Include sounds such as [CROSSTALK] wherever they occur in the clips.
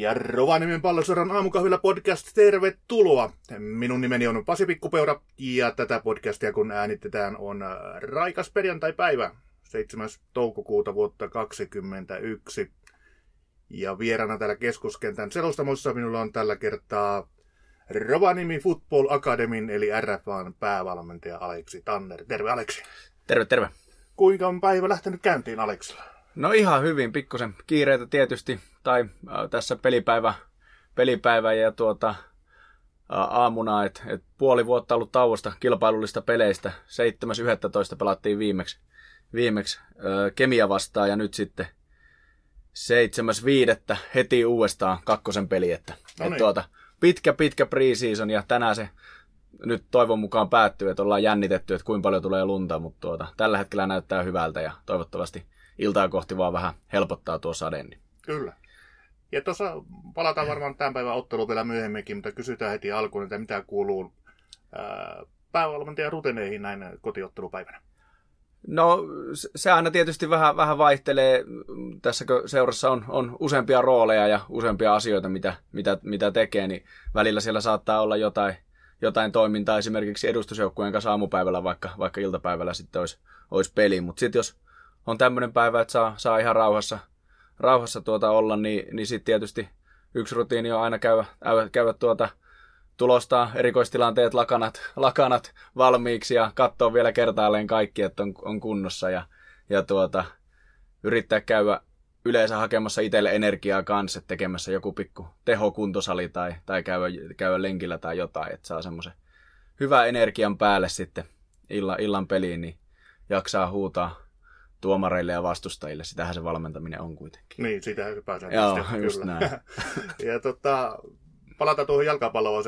Ja Rovaniemen pallosodan aamukahvilla podcast, tervetuloa. Minun nimeni on Pasi Pikkupeura ja tätä podcastia kun äänitetään on raikas perjantai-päivä 7. toukokuuta vuotta 2021. Ja vieraana täällä keskuskentän selostamossa minulla on tällä kertaa Rovaniemi Football Academyn eli RFAn päävalmentaja Aleksi Tanner. Terve Aleksi. Terve, terve. Kuinka on päivä lähtenyt käyntiin Aleksilla? No ihan hyvin, pikkusen kiireitä tietysti, tai äh, tässä pelipäivä, pelipäivä ja tuota, äh, aamuna, että et puoli vuotta ollut tauosta kilpailullista peleistä. 7.11. pelattiin viimeksi, viimeksi äh, Kemia vastaan ja nyt sitten 7.5. heti uudestaan kakkosen peli. Että, no niin. et tuota, pitkä, pitkä preseason ja tänään se nyt toivon mukaan päättyy, että ollaan jännitetty, että kuinka paljon tulee lunta, mutta tuota, tällä hetkellä näyttää hyvältä ja toivottavasti iltaa kohti vaan vähän helpottaa tuo sade. Niin. Kyllä. Ja tuossa palataan varmaan tämän päivän otteluun vielä myöhemminkin, mutta kysytään heti alkuun, että mitä kuuluu päävalmentajan ruteneihin näin kotiottelupäivänä. No se aina tietysti vähän, vähän vaihtelee. Tässä kun seurassa on, on useampia rooleja ja useampia asioita, mitä, mitä, mitä tekee, niin välillä siellä saattaa olla jotain, jotain toimintaa esimerkiksi edustusjoukkueen kanssa aamupäivällä, vaikka, vaikka iltapäivällä sitten olisi, olisi peli. Mutta sitten jos on tämmöinen päivä, että saa, saa ihan rauhassa, rauhassa tuota olla, niin, niin sitten tietysti yksi rutiini on aina käydä, käydä tuota, tulostaa erikoistilanteet, lakanat, lakanat valmiiksi ja katsoa vielä kertaalleen kaikki, että on, on kunnossa ja, ja tuota, yrittää käydä yleensä hakemassa itselle energiaa kanssa, tekemässä joku pikku tehokuntosali tai, tai käydä, käydä lenkillä tai jotain, että saa semmoisen hyvän energian päälle sitten illan, illan peliin, niin jaksaa huutaa tuomareille ja vastustajille. Sitähän se valmentaminen on kuitenkin. Niin, sitähän se pääsee. Joo, just kyllä. näin. [LAUGHS] ja tota, palataan tuohon jalkapalloon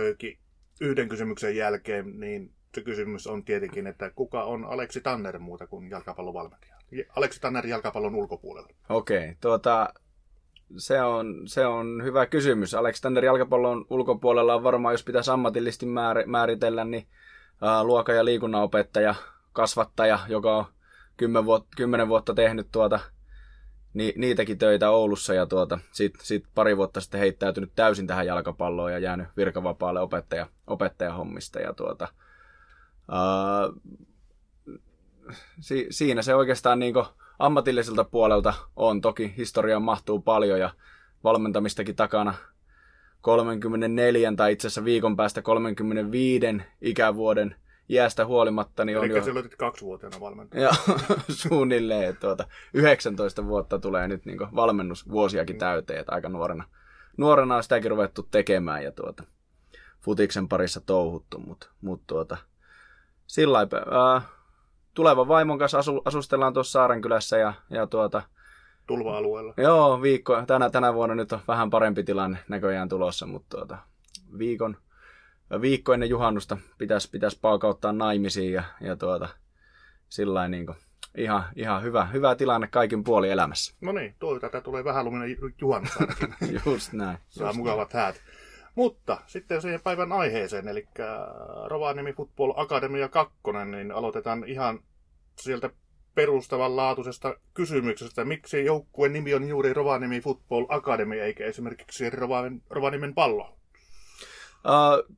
yhden kysymyksen jälkeen, niin se kysymys on tietenkin, että kuka on Aleksi Tanner muuta kuin jalkapallovalmentaja? Aleksi Tanner jalkapallon ulkopuolella. Okei, okay, tuota, se on, se on hyvä kysymys. Aleksi Tanner jalkapallon ulkopuolella on varmaan, jos pitäisi ammatillisesti määritellä, niin luokan ja liikunnanopettaja, kasvattaja, joka on kymmen vuotta, kymmenen vuotta tehnyt tuota, ni, niitäkin töitä Oulussa ja tuota, sitten sit pari vuotta sitten heittäytynyt täysin tähän jalkapalloon ja jäänyt virkavapaalle opettaja, opettajahommista. Ja tuota, ää, si, siinä se oikeastaan niin ammatilliselta puolelta on. Toki historiaan mahtuu paljon ja valmentamistakin takana 34 tai itse asiassa viikon päästä 35 ikävuoden iästä huolimatta. Niin Eli on jo... silloin kaksivuotiaana valmentaja. Joo, [LAUGHS] suunnilleen. Tuota, 19 vuotta tulee nyt niin valmennusvuosiakin täyteen, että aika nuorena, nuorena on sitäkin ruvettu tekemään ja tuota, futiksen parissa touhuttu, mutta mut tuota, sillä äh, tulevan vaimon kanssa asu, asustellaan tuossa Saarenkylässä ja, ja tuota, Tulva-alueella. Joo, viikko, tänä, tänä vuonna nyt on vähän parempi tilanne näköjään tulossa, mutta tuota, viikon, viikko ennen juhannusta pitäisi, pitäisi paukauttaa naimisiin ja, ja tuota, sillä niin ihan, ihan hyvä, hyvä tilanne kaikin puoli elämässä. No niin, tuo tätä tulee vähän luminen juhannus [LAUGHS] just näin. Saa just mukavat näin. häät. Mutta sitten siihen päivän aiheeseen, eli Rovaniemi Football Academia 2, niin aloitetaan ihan sieltä perustavanlaatuisesta kysymyksestä. Miksi joukkueen nimi on juuri Rovaniemi Football Academy eikä esimerkiksi Rovaniemen pallo? Uh,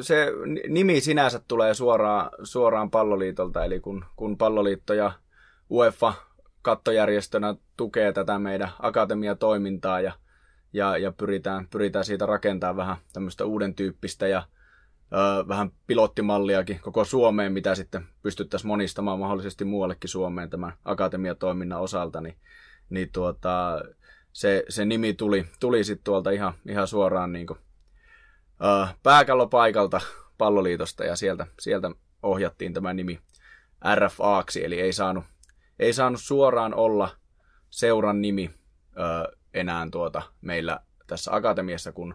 se nimi sinänsä tulee suoraan, suoraan palloliitolta, eli kun, kun palloliitto ja UEFA kattojärjestönä tukee tätä meidän akatemiatoimintaa ja, ja, ja pyritään, pyritään siitä rakentamaan vähän tämmöistä uuden tyyppistä ja ö, vähän pilottimalliakin koko Suomeen, mitä sitten pystyttäisiin monistamaan mahdollisesti muuallekin Suomeen tämän akatemiatoiminnan osalta, niin, niin tuota, se, se nimi tuli, tuli sitten tuolta ihan, ihan suoraan niin kuin pääkallopaikalta palloliitosta ja sieltä, sieltä ohjattiin tämä nimi RFAksi, eli ei saanut, ei saanut suoraan olla seuran nimi ö, enää tuota meillä tässä akatemiassa, kun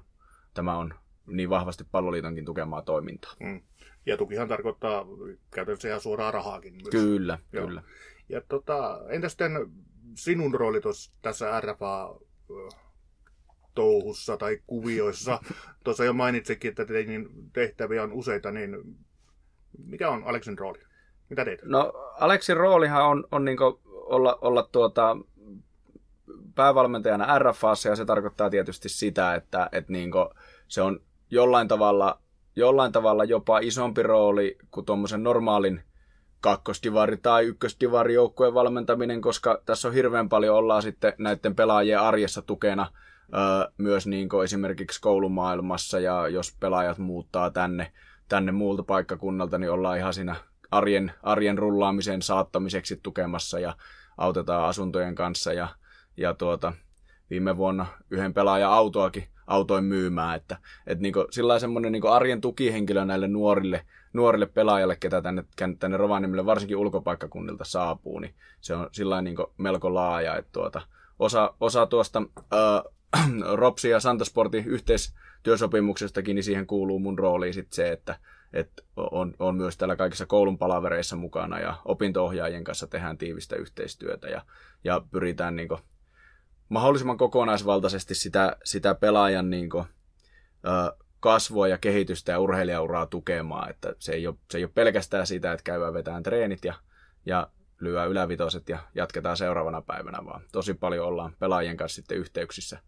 tämä on niin vahvasti palloliitonkin tukemaa toimintaa. Mm. Ja tukihan tarkoittaa käytännössä ihan suoraa rahaakin myös. Kyllä, Joo. kyllä. Ja tota, entä sitten sinun rooli tässä RFA touhussa tai kuvioissa. Tuossa jo mainitsikin, että teidän tehtäviä on useita, niin mikä on Aleksin rooli? Mitä teet? No Aleksin roolihan on, on niin olla, olla tuota, päävalmentajana RFAssa ja se tarkoittaa tietysti sitä, että, että niin se on jollain tavalla, jollain tavalla jopa isompi rooli kuin tuommoisen normaalin kakkosdivari tai ykkösdivari joukkueen valmentaminen, koska tässä on hirveän paljon ollaan sitten näiden pelaajien arjessa tukena myös niin esimerkiksi koulumaailmassa ja jos pelaajat muuttaa tänne, tänne muulta paikkakunnalta, niin ollaan ihan siinä arjen, arjen rullaamisen saattamiseksi tukemassa ja autetaan asuntojen kanssa ja, ja tuota, viime vuonna yhden pelaajan autoakin autoin myymään, että, että niin sillä semmoinen niin arjen tukihenkilö näille nuorille, nuorille pelaajalle, ketä tänne, tänne Rovaniemelle varsinkin ulkopaikkakunnilta saapuu, niin se on sillä niin melko laaja, että tuota, osa, osa tuosta äh, [CLEARS THROAT] Ropsi ja Santasportin yhteistyösopimuksestakin, niin siihen kuuluu mun rooliin sit se, että, että on, on myös täällä kaikissa koulun palavereissa mukana ja opintoohjaajien kanssa tehdään tiivistä yhteistyötä ja, ja pyritään niin kuin, mahdollisimman kokonaisvaltaisesti sitä, sitä pelaajan niin kuin, ö, kasvua ja kehitystä ja urheilijauraa tukemaan. Että se, ei ole, se ei ole pelkästään sitä, että käydään vetään treenit ja, ja lyö ylävitoset ja jatketaan seuraavana päivänä, vaan tosi paljon ollaan pelaajien kanssa sitten yhteyksissä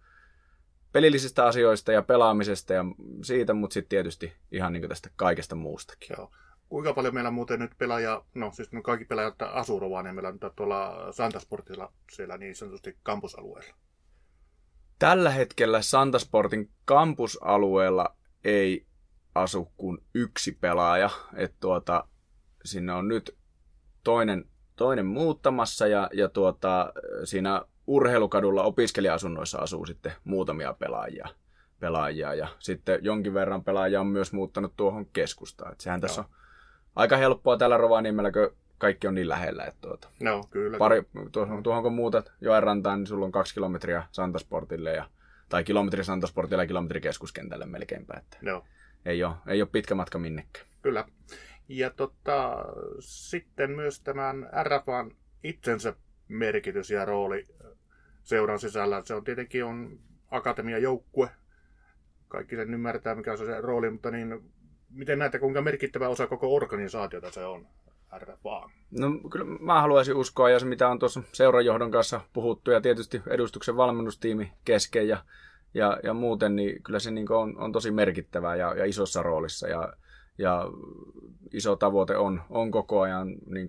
pelillisistä asioista ja pelaamisesta ja siitä, mutta sitten tietysti ihan niin tästä kaikesta muustakin. Joo. Kuinka paljon meillä muuten nyt pelaaja, no siis no kaikki pelaajat asuu Rovaniemellä nyt tuolla Santasportilla siellä niin sanotusti kampusalueella? Tällä hetkellä Santasportin kampusalueella ei asu kuin yksi pelaaja. Että tuota, sinne on nyt toinen, toinen muuttamassa ja, ja tuota, siinä urheilukadulla opiskelija-asunnoissa asuu sitten muutamia pelaajia. pelaajia. Ja sitten jonkin verran pelaajia on myös muuttanut tuohon keskustaan. Että sehän Joo. tässä on aika helppoa täällä Rovaniemellä, kun kaikki on niin lähellä. Että tuota, no, kyllä. Pari, tuohon, tuohon kun muutat Joenrantaan, niin sulla on kaksi kilometriä Santasportille ja tai kilometri Santasportille ja kilometri keskuskentälle melkeinpä. Että no. ei, ole, ei ole pitkä matka minnekään. Kyllä. Ja tota, sitten myös tämän RFAn itsensä merkitys ja rooli seuran sisällä. Se on tietenkin on akatemiajoukkue. Kaikki sen ymmärtää, mikä on se rooli, mutta niin, miten näette, kuinka merkittävä osa koko organisaatiota se on? RFA? No kyllä mä haluaisin uskoa, ja se mitä on tuossa seuranjohdon kanssa puhuttu, ja tietysti edustuksen valmennustiimi kesken ja, ja, ja muuten, niin kyllä se niin on, on tosi merkittävää ja, ja isossa roolissa, ja, ja iso tavoite on, on koko ajan niin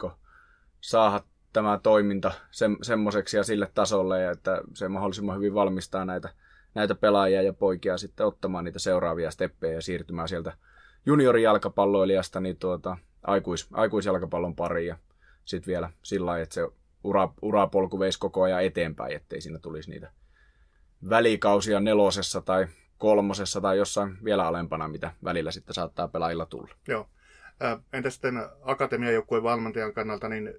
saada tämä toiminta se, semmoiseksi ja sille tasolle, että se mahdollisimman hyvin valmistaa näitä, näitä pelaajia ja poikia sitten ottamaan niitä seuraavia steppejä ja siirtymään sieltä juniorijalkapalloilijasta niin tuota, aikuis, aikuisjalkapallon pariin ja sitten vielä sillä lailla, että se ura, urapolku veisi koko ajan eteenpäin, ettei siinä tulisi niitä välikausia nelosessa tai kolmosessa tai jossain vielä alempana, mitä välillä sitten saattaa pelaajilla tulla. Joo. Entä sitten akatemiajoukkueen valmentajan kannalta, niin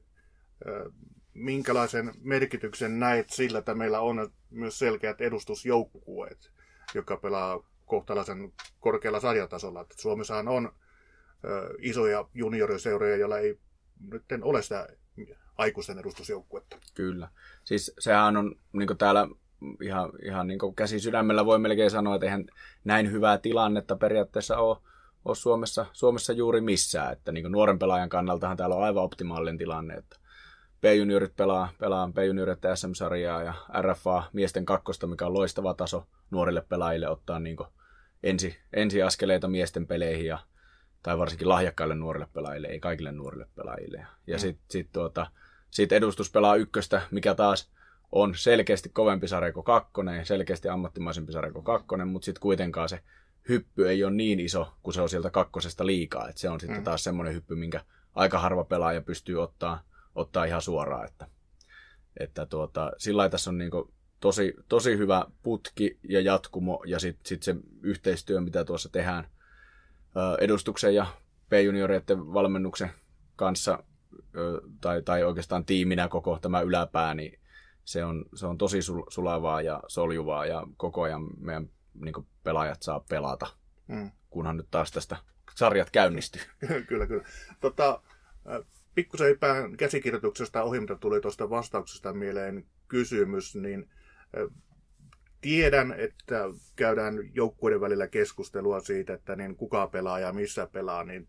minkälaisen merkityksen näet sillä, että meillä on myös selkeät edustusjoukkueet, joka pelaa kohtalaisen korkealla sarjatasolla. Että Suomessahan on isoja junioriseuroja, joilla ei nyt ole sitä aikuisten edustusjoukkuetta. Kyllä. Siis sehän on niin täällä ihan, ihan niin käsi sydämellä voi melkein sanoa, että eihän näin hyvää tilannetta periaatteessa ole, ole Suomessa, Suomessa juuri missään. Että niin nuoren pelaajan kannaltahan täällä on aivan optimaalinen tilanne, että B-juniorit pelaa, pelaa B-juniorit SM-sarjaa ja RFA miesten kakkosta, mikä on loistava taso nuorille pelaajille ottaa niin ensi, ensiaskeleita miesten peleihin ja, tai varsinkin lahjakkaille nuorille pelaajille, ei kaikille nuorille pelaajille. Ja mm. sitten sit tuota, sit edustus pelaa ykköstä, mikä taas on selkeästi kovempi sarja kuin kakkonen, selkeästi ammattimaisempi sarja kuin kakkonen, mutta sitten kuitenkaan se hyppy ei ole niin iso, kun se on sieltä kakkosesta liikaa. Et se on sitten mm. taas semmoinen hyppy, minkä aika harva pelaaja pystyy ottaa, ottaa ihan suoraan. Että, että tuota, sillä tässä on niinku tosi, tosi hyvä putki ja jatkumo ja sitten sit se yhteistyö, mitä tuossa tehdään edustuksen ja P-junioreiden valmennuksen kanssa tai, tai oikeastaan tiiminä koko tämä yläpää, niin se on, se on tosi sulavaa ja soljuvaa ja koko ajan meidän niin pelaajat saa pelata, mm. kunhan nyt taas tästä sarjat käynnistyy. [LAUGHS] kyllä, kyllä. Tota, pikkusen hyppään käsikirjoituksesta ohi, mitä tuli tuosta vastauksesta mieleen kysymys, niin tiedän, että käydään joukkueiden välillä keskustelua siitä, että niin kuka pelaa ja missä pelaa, niin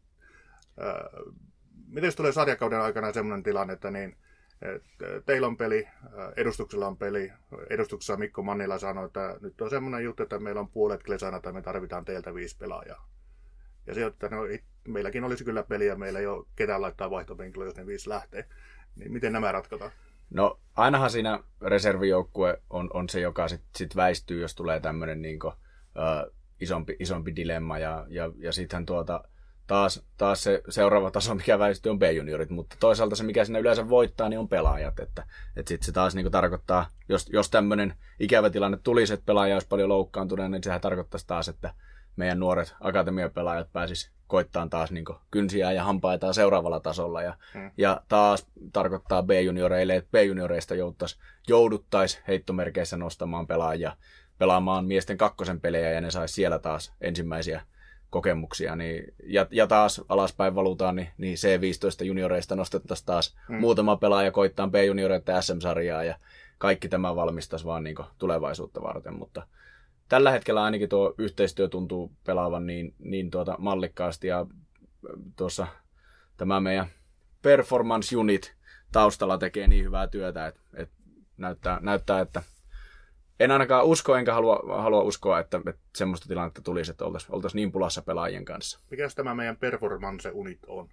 ää, miten tulee sarjakauden aikana sellainen tilanne, että niin teillä on peli, edustuksella on peli. Edustuksessa Mikko Mannila sanoi, että nyt on semmoinen juttu, että meillä on puolet klesana, että me tarvitaan teiltä viisi pelaajaa. Ja se, että no, meilläkin olisi kyllä peliä, meillä ei ole ketään laittaa vaihtopenkillä, jos ne viisi lähtee. Niin miten nämä ratkotaan? No ainahan siinä reservijoukkue on, on se, joka sitten sit väistyy, jos tulee tämmöinen niin isompi, isompi dilemma. Ja, ja, ja sittenhän tuota, taas, taas se seuraava taso, mikä väistyy, on B-juniorit, mutta toisaalta se, mikä siinä yleensä voittaa, niin on pelaajat. Että, että sitten se taas niin tarkoittaa, jos, jos tämmöinen ikävä tilanne tulisi, että pelaaja olisi paljon loukkaantunut, niin sehän tarkoittaisi taas, että meidän nuoret akatemiapelaajat pääsis koittaa taas niin kynsiä ja hampaita seuraavalla tasolla. Ja, hmm. ja taas tarkoittaa B-junioreille, että B-junioreista jouduttaisiin heittomerkeissä nostamaan pelaajia pelaamaan miesten kakkosen pelejä ja ne saisi siellä taas ensimmäisiä kokemuksia. Niin, ja, ja taas alaspäin valutaan, niin, niin C15 junioreista nostettaisiin taas hmm. muutama pelaaja koittaa B-junioreita SM-sarjaa ja kaikki tämä valmistaisi vaan niin tulevaisuutta varten, mutta tällä hetkellä ainakin tuo yhteistyö tuntuu pelaavan niin, niin tuota mallikkaasti ja tuossa tämä meidän performance unit taustalla tekee niin hyvää työtä, että, että näyttää, näyttää, että en ainakaan usko, enkä halua, halua uskoa, että, että semmoista tilannetta tulisi, että oltaisiin oltaisi niin pulassa pelaajien kanssa. Mikä tämä meidän performance unit on?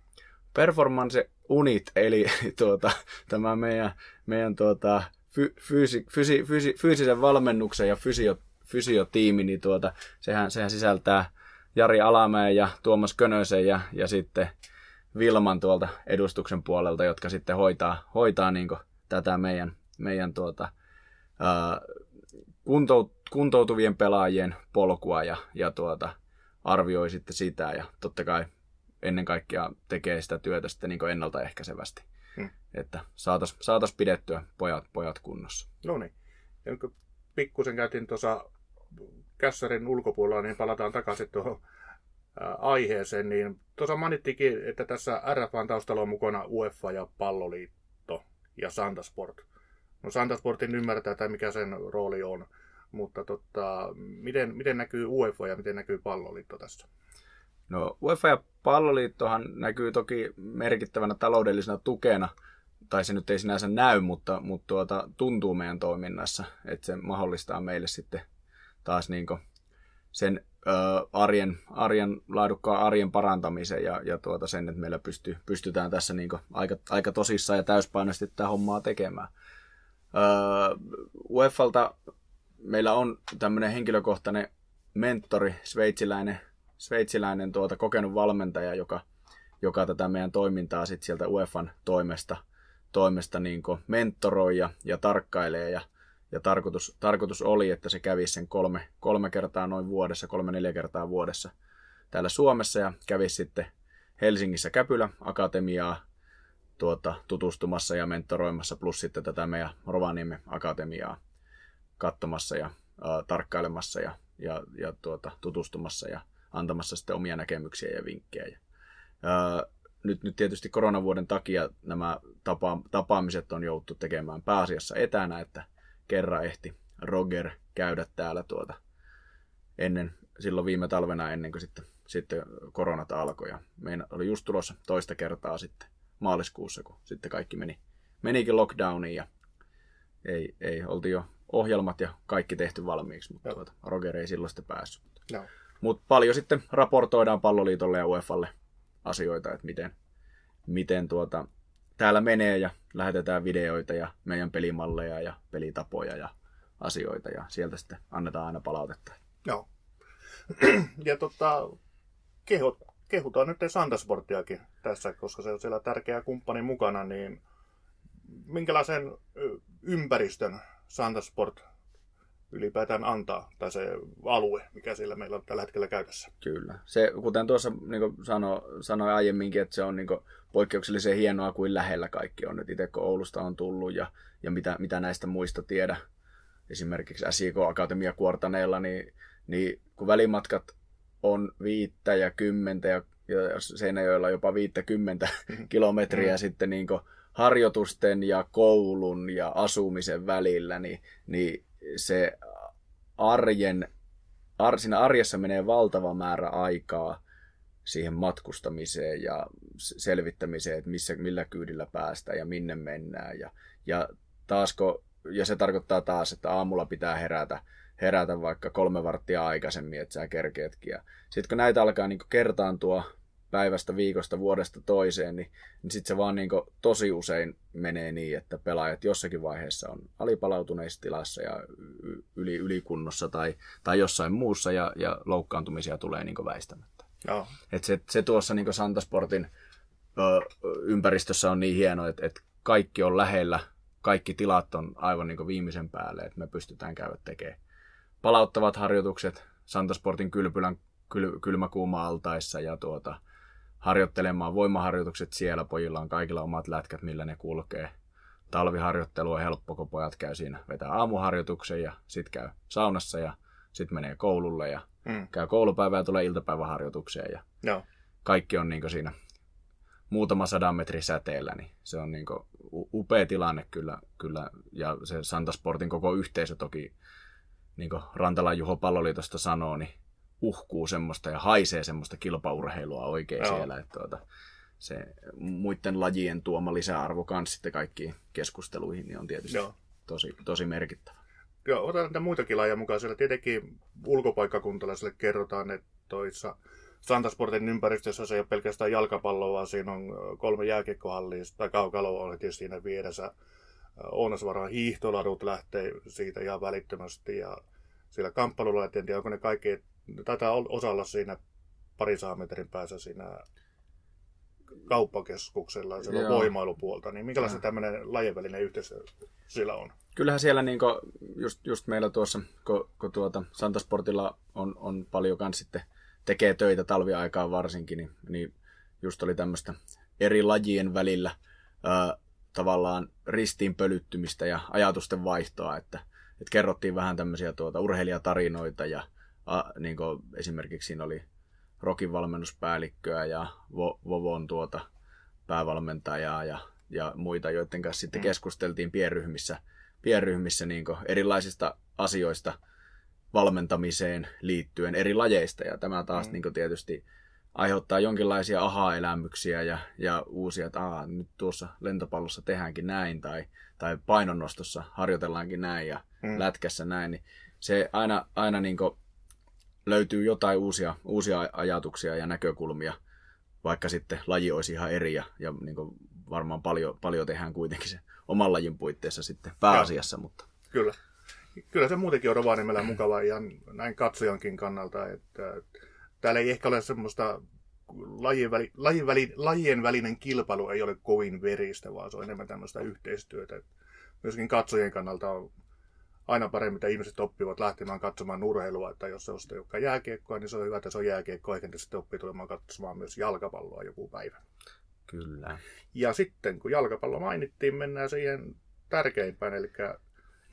Performance unit, eli [LAUGHS] tuota, tämä meidän, meidän tuota, fy, fyysi, fyysi, fyysi, fyysisen valmennuksen ja fysio, fysiotiimi, niin tuota, sehän, sehän sisältää Jari Alamäen ja Tuomas Könösen ja, ja sitten Vilman tuolta edustuksen puolelta, jotka sitten hoitaa, hoitaa niin tätä meidän, meidän tuota, ää, kuntout, kuntoutuvien pelaajien polkua ja, ja tuota, arvioi sitten sitä ja totta kai ennen kaikkea tekee sitä työtä sitten niin ennaltaehkäisevästi, hmm. että saataisiin saatais pidettyä pojat, pojat kunnossa. No niin. Ja kun pikkusen käytiin tuossa kässarin ulkopuolella, niin palataan takaisin tuohon aiheeseen, niin tuossa mainittikin, että tässä RFAn taustalla on mukana UEFA ja Palloliitto ja Santasport. No Santasportin ymmärtää, että mikä sen rooli on, mutta tota, miten, miten näkyy UEFA ja miten näkyy Palloliitto tässä? No UEFA ja Palloliittohan näkyy toki merkittävänä taloudellisena tukena, tai se nyt ei sinänsä näy, mutta, mutta tuota, tuntuu meidän toiminnassa, että se mahdollistaa meille sitten taas niin sen ö, arjen, arjen, laadukkaan arjen parantamisen ja, ja tuota sen, että meillä pystyy, pystytään tässä niin aika, aika tosissaan ja täyspainoisesti tätä hommaa tekemään. Ö, UEFalta meillä on tämmöinen henkilökohtainen mentori, sveitsiläinen, sveitsiläinen tuota, kokenut valmentaja, joka, joka tätä meidän toimintaa sit sieltä UEFan toimesta, toimesta niin mentoroi ja, ja tarkkailee. Ja ja tarkoitus, tarkoitus oli, että se kävisi sen kolme, kolme kertaa noin vuodessa, kolme neljä kertaa vuodessa täällä Suomessa ja kävisi sitten Helsingissä Käpylä Akatemiaa tuota, tutustumassa ja mentoroimassa, plus sitten tätä meidän Rovaniemen Akatemiaa katsomassa ja ää, tarkkailemassa ja, ja, ja tuota, tutustumassa ja antamassa sitten omia näkemyksiä ja vinkkejä. Ää, nyt, nyt tietysti koronavuoden takia nämä tapa, tapaamiset on jouttu tekemään pääasiassa etänä, että kerran ehti Roger käydä täällä tuota ennen, silloin viime talvena ennen kuin sitten, sitten koronat alkoi. Ja meidän oli just tulossa toista kertaa sitten maaliskuussa, kun sitten kaikki meni, menikin lockdowniin ja ei, ei, oltiin jo ohjelmat ja kaikki tehty valmiiksi, mutta tuota, Roger ei silloin sitten päässyt. No. Mutta paljon sitten raportoidaan palloliitolle ja UEFalle asioita, että miten, miten tuota, täällä menee ja lähetetään videoita ja meidän pelimalleja ja pelitapoja ja asioita ja sieltä sitten annetaan aina palautetta. Joo. [CLEARS THROAT] ja tota, kehut, kehutaan nyt Santasportiakin tässä, koska se on siellä tärkeä kumppani mukana, niin minkälaisen ympäristön Santasport ylipäätään antaa, tai se alue, mikä siellä meillä on tällä hetkellä käytössä. Kyllä. Se, kuten tuossa niin sano, sanoin aiemminkin, että se on niin poikkeuksellisen hienoa, kuin lähellä kaikki on. Nyt itse kun Oulusta on tullut ja, ja mitä, mitä näistä muista tiedä, esimerkiksi SIK Akatemia Kuortaneella, niin, niin kun välimatkat on viittä ja kymmentä ja, ja Seinäjoella jopa viittä kymmentä mm-hmm. kilometriä mm. sitten niin harjoitusten ja koulun ja asumisen välillä, niin, niin se arjen, ar, siinä arjessa menee valtava määrä aikaa siihen matkustamiseen ja selvittämiseen, että missä, millä kyydillä päästään ja minne mennään. Ja, ja taasko, ja se tarkoittaa taas, että aamulla pitää herätä, herätä vaikka kolme varttia aikaisemmin, että sä kerkeetkin. Sitten kun näitä alkaa niin kertaantua päivästä, viikosta, vuodesta toiseen, niin, niin sitten se vaan niin tosi usein menee niin, että pelaajat jossakin vaiheessa on alipalautuneissa tilassa ja yli, ylikunnossa tai, tai jossain muussa ja, ja loukkaantumisia tulee niin väistämättä. Joo. Et se, se tuossa niin Santasportin ö, ympäristössä on niin hieno, että, että kaikki on lähellä, kaikki tilat on aivan niin viimeisen päälle, että me pystytään käydä tekemään palauttavat harjoitukset Santasportin kylpylän kyl, kylmäkuuma-altaissa ja tuota, harjoittelemaan voimaharjoitukset siellä. Pojilla on kaikilla omat lätkät, millä ne kulkee. Talviharjoittelu on helppo, kun pojat käy siinä, vetää aamuharjoituksen ja sitten käy saunassa ja sitten menee koululle ja mm. käy koulupäivää ja tulee iltapäiväharjoitukseen. Ja Joo. Kaikki on niin siinä muutama sadan metrin säteellä, niin se on niin upea tilanne kyllä, kyllä. Ja se Santasportin koko yhteisö toki, niin kuin Rantalan Juho Palloliitosta sanoo, niin uhkuu semmoista ja haisee semmoista kilpaurheilua oikein Joo. siellä. Että tuota, se muiden lajien tuoma lisäarvo kanssa sitten kaikkiin keskusteluihin niin on tietysti Joo. tosi, tosi merkittävä. Joo, otan näitä muitakin lajeja mukaan. Siellä tietenkin ulkopaikkakuntalaisille kerrotaan, että toissa Santasportin ympäristössä se ei ole pelkästään jalkapalloa, vaan siinä on kolme jääkiekkohallia tai kaukaloa on tietysti siinä vieressä. Ounasvaran hiihtoladut lähtee siitä ihan välittömästi ja siellä kamppailulla, en tiedä onko ne kaikki taitaa osalla siinä parisadan metrin päässä siinä kauppakeskuksella, siellä on voimailupuolta, niin minkälaista ja. tämmöinen lajien välinen yhteistyö siellä on? Kyllähän siellä niin kuin, just, just meillä tuossa, kun, kun tuota Santasportilla on, on paljon kans sitten tekee töitä talviaikaan varsinkin, niin, niin just oli tämmöistä eri lajien välillä ää, tavallaan ristiinpölyttymistä ja ajatusten vaihtoa, että, että kerrottiin vähän tämmöisiä tuota urheilijatarinoita ja a, niin kuin esimerkiksi siinä oli Rokin valmennuspäällikköä ja Vovon tuota päävalmentajaa ja, ja muita, joiden kanssa sitten mm. keskusteltiin pienryhmissä, pienryhmissä niin erilaisista asioista valmentamiseen liittyen eri lajeista. Ja tämä taas mm. niin tietysti aiheuttaa jonkinlaisia aha-elämyksiä ja, ja uusia, että Aa, nyt tuossa lentopallossa tehdäänkin näin tai, tai painonnostossa harjoitellaankin näin ja mm. lätkässä näin, niin se aina, aina niin löytyy jotain uusia, uusia ajatuksia ja näkökulmia, vaikka sitten laji olisi ihan eri ja, ja niin varmaan paljon, paljon tehdään kuitenkin se oman lajin puitteissa sitten pääasiassa. Ja, mutta... Kyllä. Kyllä se muutenkin on Rovaniemellä mukava ihan näin katsojankin kannalta, että täällä ei ehkä ole semmoista lajien, väli, lajien, väli, lajien välinen kilpailu ei ole kovin veristä, vaan se on enemmän tämmöistä yhteistyötä. Myöskin katsojien kannalta on aina paremmin, että ihmiset oppivat lähtemään katsomaan urheilua, että jos se on sitten joka jääkiekkoa, niin se on hyvä, että se on jääkiekkoa, eikä sitten oppii tulemaan katsomaan myös jalkapalloa joku päivä. Kyllä. Ja sitten, kun jalkapallo mainittiin, mennään siihen tärkeimpään, eli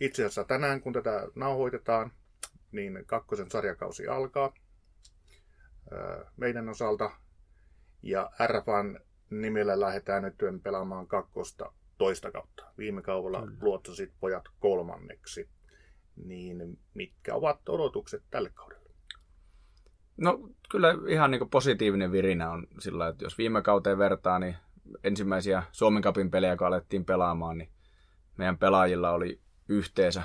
itse asiassa tänään, kun tätä nauhoitetaan, niin kakkosen sarjakausi alkaa meidän osalta, ja RFan nimellä lähdetään nyt pelaamaan kakkosta toista kautta. Viime kaudella luotsasit pojat kolmanneksi niin mitkä ovat odotukset tälle kaudelle? No kyllä ihan niin positiivinen virinä on sillä, että jos viime kauteen vertaa, niin ensimmäisiä Suomen kapin pelejä, kun alettiin pelaamaan, niin meidän pelaajilla oli yhteensä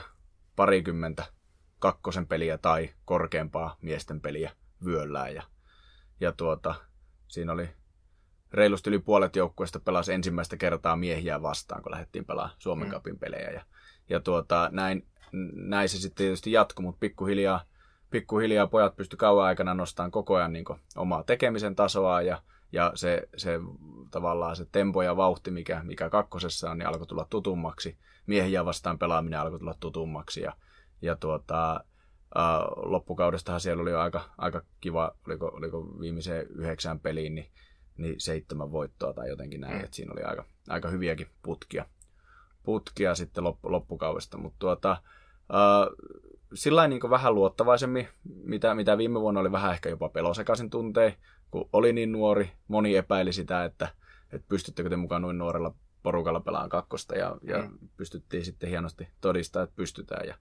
parikymmentä kakkosen peliä tai korkeampaa miesten peliä vyöllään. Ja, ja tuota, siinä oli reilusti yli puolet joukkueesta pelasi ensimmäistä kertaa miehiä vastaan, kun lähdettiin pelaamaan Suomen mm. kapin pelejä. Ja, ja tuota, näin näin se sitten tietysti jatkuu, mutta pikkuhiljaa, pikkuhiljaa pojat pysty kauan aikana nostamaan koko ajan niin omaa tekemisen tasoa ja, ja se, se tavallaan se tempo ja vauhti, mikä, mikä kakkosessa on, niin alkoi tulla tutummaksi. Miehiä vastaan pelaaminen alkoi tulla tutummaksi ja, ja tuota, Uh, loppukaudestahan siellä oli aika, aika kiva, oliko, oliko viimeiseen yhdeksään peliin, niin, niin seitsemän voittoa tai jotenkin näin, mm. että siinä oli aika, aika hyviäkin putkia, putkia sitten loppu, loppukaudesta, mutta tuota, Uh, sillä niin vähän luottavaisemmin, mitä, mitä viime vuonna oli vähän ehkä jopa pelosekaisin tuntei, kun oli niin nuori, moni epäili sitä, että, että pystyttekö te mukaan noin nuorella porukalla pelaan kakkosta ja, ja mm. pystyttiin sitten hienosti todistaa, että pystytään. Ja